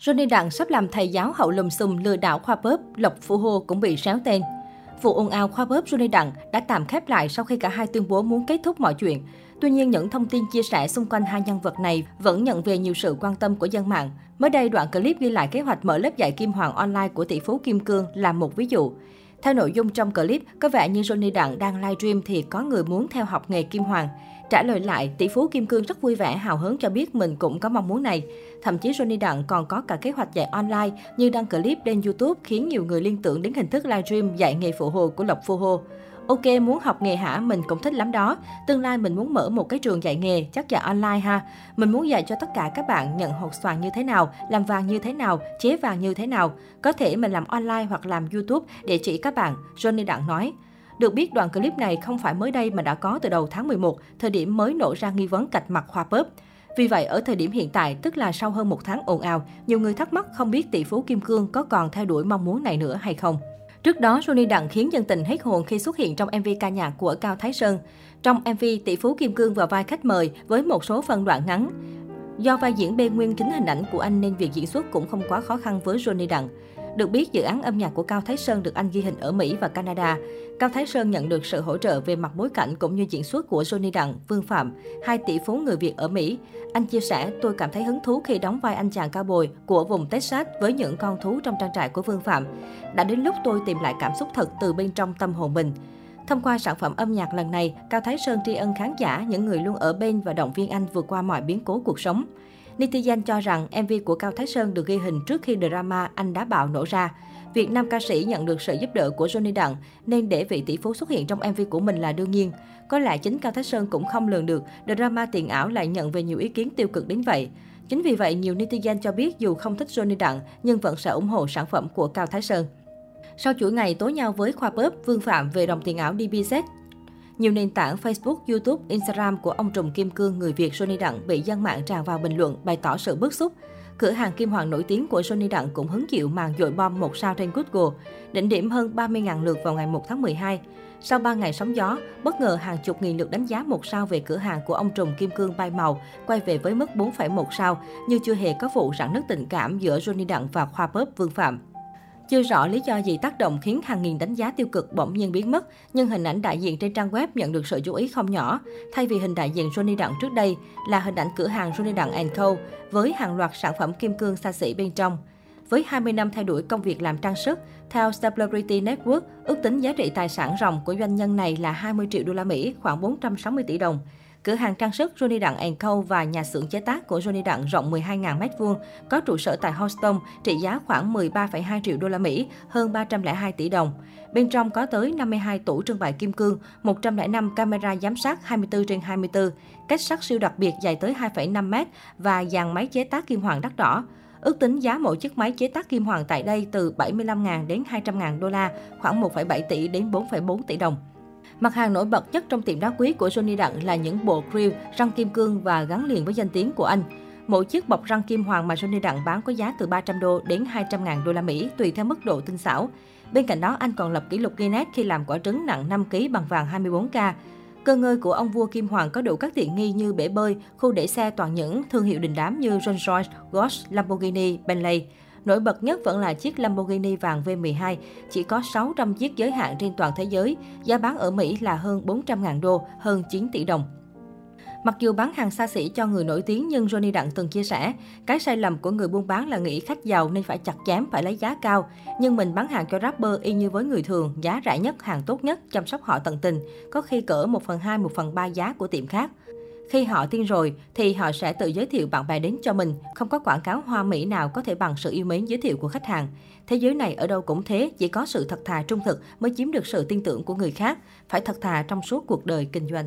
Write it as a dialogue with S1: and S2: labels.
S1: Johnny Đặng sắp làm thầy giáo hậu lùm xùm lừa đảo khoa bóp, Lộc Phụ Hô cũng bị xéo tên. Vụ ồn ào khoa bóp Johnny Đặng đã tạm khép lại sau khi cả hai tuyên bố muốn kết thúc mọi chuyện. Tuy nhiên, những thông tin chia sẻ xung quanh hai nhân vật này vẫn nhận về nhiều sự quan tâm của dân mạng. Mới đây, đoạn clip ghi lại kế hoạch mở lớp dạy kim hoàng online của tỷ phú Kim Cương là một ví dụ. Theo nội dung trong clip, có vẻ như Johnny Đặng đang livestream thì có người muốn theo học nghề kim hoàng. Trả lời lại, tỷ phú Kim Cương rất vui vẻ hào hứng cho biết mình cũng có mong muốn này. Thậm chí Johnny Đặng còn có cả kế hoạch dạy online như đăng clip lên YouTube khiến nhiều người liên tưởng đến hình thức livestream dạy nghề phụ hồ của Lộc Phu Hồ. Ok, muốn học nghề hả? Mình cũng thích lắm đó. Tương lai mình muốn mở một cái trường dạy nghề, chắc dạy online ha. Mình muốn dạy cho tất cả các bạn nhận hột xoàn như thế nào, làm vàng như thế nào, chế vàng như thế nào. Có thể mình làm online hoặc làm YouTube để chỉ các bạn, Johnny Đặng nói. Được biết đoạn clip này không phải mới đây mà đã có từ đầu tháng 11, thời điểm mới nổ ra nghi vấn cạch mặt khoa bóp. Vì vậy, ở thời điểm hiện tại, tức là sau hơn một tháng ồn ào, nhiều người thắc mắc không biết tỷ phú Kim Cương có còn theo đuổi mong muốn này nữa hay không. Trước đó, Johnny Đặng khiến dân tình hết hồn khi xuất hiện trong MV ca nhạc của Cao Thái Sơn. Trong MV, tỷ phú Kim Cương vào vai khách mời với một số phân đoạn ngắn. Do vai diễn bê nguyên chính hình ảnh của anh nên việc diễn xuất cũng không quá khó khăn với Johnny Đặng. Được biết, dự án âm nhạc của Cao Thái Sơn được anh ghi hình ở Mỹ và Canada. Cao Thái Sơn nhận được sự hỗ trợ về mặt bối cảnh cũng như diễn xuất của Johnny Đặng, Vương Phạm, hai tỷ phú người Việt ở Mỹ. Anh chia sẻ, tôi cảm thấy hứng thú khi đóng vai anh chàng cao bồi của vùng Texas với những con thú trong trang trại của Vương Phạm. Đã đến lúc tôi tìm lại cảm xúc thật từ bên trong tâm hồn mình. Thông qua sản phẩm âm nhạc lần này, Cao Thái Sơn tri ân khán giả, những người luôn ở bên và động viên anh vượt qua mọi biến cố cuộc sống. Netizen cho rằng MV của Cao Thái Sơn được ghi hình trước khi drama Anh Đá Bạo nổ ra. Việc nam ca sĩ nhận được sự giúp đỡ của Johnny Đặng nên để vị tỷ phú xuất hiện trong MV của mình là đương nhiên. Có lẽ chính Cao Thái Sơn cũng không lường được drama tiền ảo lại nhận về nhiều ý kiến tiêu cực đến vậy. Chính vì vậy, nhiều netizen cho biết dù không thích Johnny Đặng nhưng vẫn sẽ ủng hộ sản phẩm của Cao Thái Sơn. Sau chuỗi ngày tối nhau với khoa Bớp, Vương Phạm về đồng tiền ảo DBZ nhiều nền tảng Facebook, YouTube, Instagram của ông trùm kim cương người Việt Johnny Đặng bị dân mạng tràn vào bình luận bày tỏ sự bức xúc. Cửa hàng kim hoàng nổi tiếng của Johnny Đặng cũng hứng chịu màn dội bom một sao trên Google, đỉnh điểm hơn 30.000 lượt vào ngày 1 tháng 12. Sau 3 ngày sóng gió, bất ngờ hàng chục nghìn lượt đánh giá một sao về cửa hàng của ông trùm kim cương bay màu quay về với mức 4,1 sao, như chưa hề có vụ rạn nứt tình cảm giữa Johnny Đặng và khoa bóp Vương Phạm. Chưa rõ lý do gì tác động khiến hàng nghìn đánh giá tiêu cực bỗng nhiên biến mất, nhưng hình ảnh đại diện trên trang web nhận được sự chú ý không nhỏ. Thay vì hình đại diện Johnny Đặng trước đây là hình ảnh cửa hàng Johnny Đặng Co với hàng loạt sản phẩm kim cương xa xỉ bên trong. Với 20 năm theo đuổi công việc làm trang sức, theo Celebrity Network, ước tính giá trị tài sản ròng của doanh nhân này là 20 triệu đô la Mỹ, khoảng 460 tỷ đồng. Cửa hàng trang sức Johnny Đặng Co và nhà xưởng chế tác của Johnny Đặng rộng 12.000 m2, có trụ sở tại Houston, trị giá khoảng 13,2 triệu đô la Mỹ, hơn 302 tỷ đồng. Bên trong có tới 52 tủ trưng bày kim cương, 105 camera giám sát 24 trên 24, cách sắt siêu đặc biệt dài tới 2,5 m và dàn máy chế tác kim hoàng đắt đỏ. Ước tính giá mỗi chiếc máy chế tác kim hoàng tại đây từ 75.000 đến 200.000 đô la, khoảng 1,7 tỷ đến 4,4 tỷ đồng. Mặt hàng nổi bật nhất trong tiệm đá quý của Johnny Đặng là những bộ grill, răng kim cương và gắn liền với danh tiếng của anh. Mỗi chiếc bọc răng kim hoàng mà Johnny Đặng bán có giá từ 300 đô đến 200 ngàn đô la Mỹ tùy theo mức độ tinh xảo. Bên cạnh đó, anh còn lập kỷ lục Guinness khi làm quả trứng nặng 5 kg bằng vàng 24K. Cơ ngơi của ông vua Kim Hoàng có đủ các tiện nghi như bể bơi, khu để xe toàn những thương hiệu đình đám như Rolls-Royce, Porsche, Lamborghini, Bentley. Nổi bật nhất vẫn là chiếc Lamborghini vàng V12, chỉ có 600 chiếc giới hạn trên toàn thế giới, giá bán ở Mỹ là hơn 400.000 đô, hơn 9 tỷ đồng. Mặc dù bán hàng xa xỉ cho người nổi tiếng nhưng Johnny Đặng từng chia sẻ, cái sai lầm của người buôn bán là nghĩ khách giàu nên phải chặt chém, phải lấy giá cao. Nhưng mình bán hàng cho rapper y như với người thường, giá rẻ nhất, hàng tốt nhất, chăm sóc họ tận tình, có khi cỡ 1 phần 2, 1 phần 3 giá của tiệm khác. Khi họ tin rồi thì họ sẽ tự giới thiệu bạn bè đến cho mình. Không có quảng cáo hoa mỹ nào có thể bằng sự yêu mến giới thiệu của khách hàng. Thế giới này ở đâu cũng thế, chỉ có sự thật thà trung thực mới chiếm được sự tin tưởng của người khác. Phải thật thà trong suốt cuộc đời kinh doanh.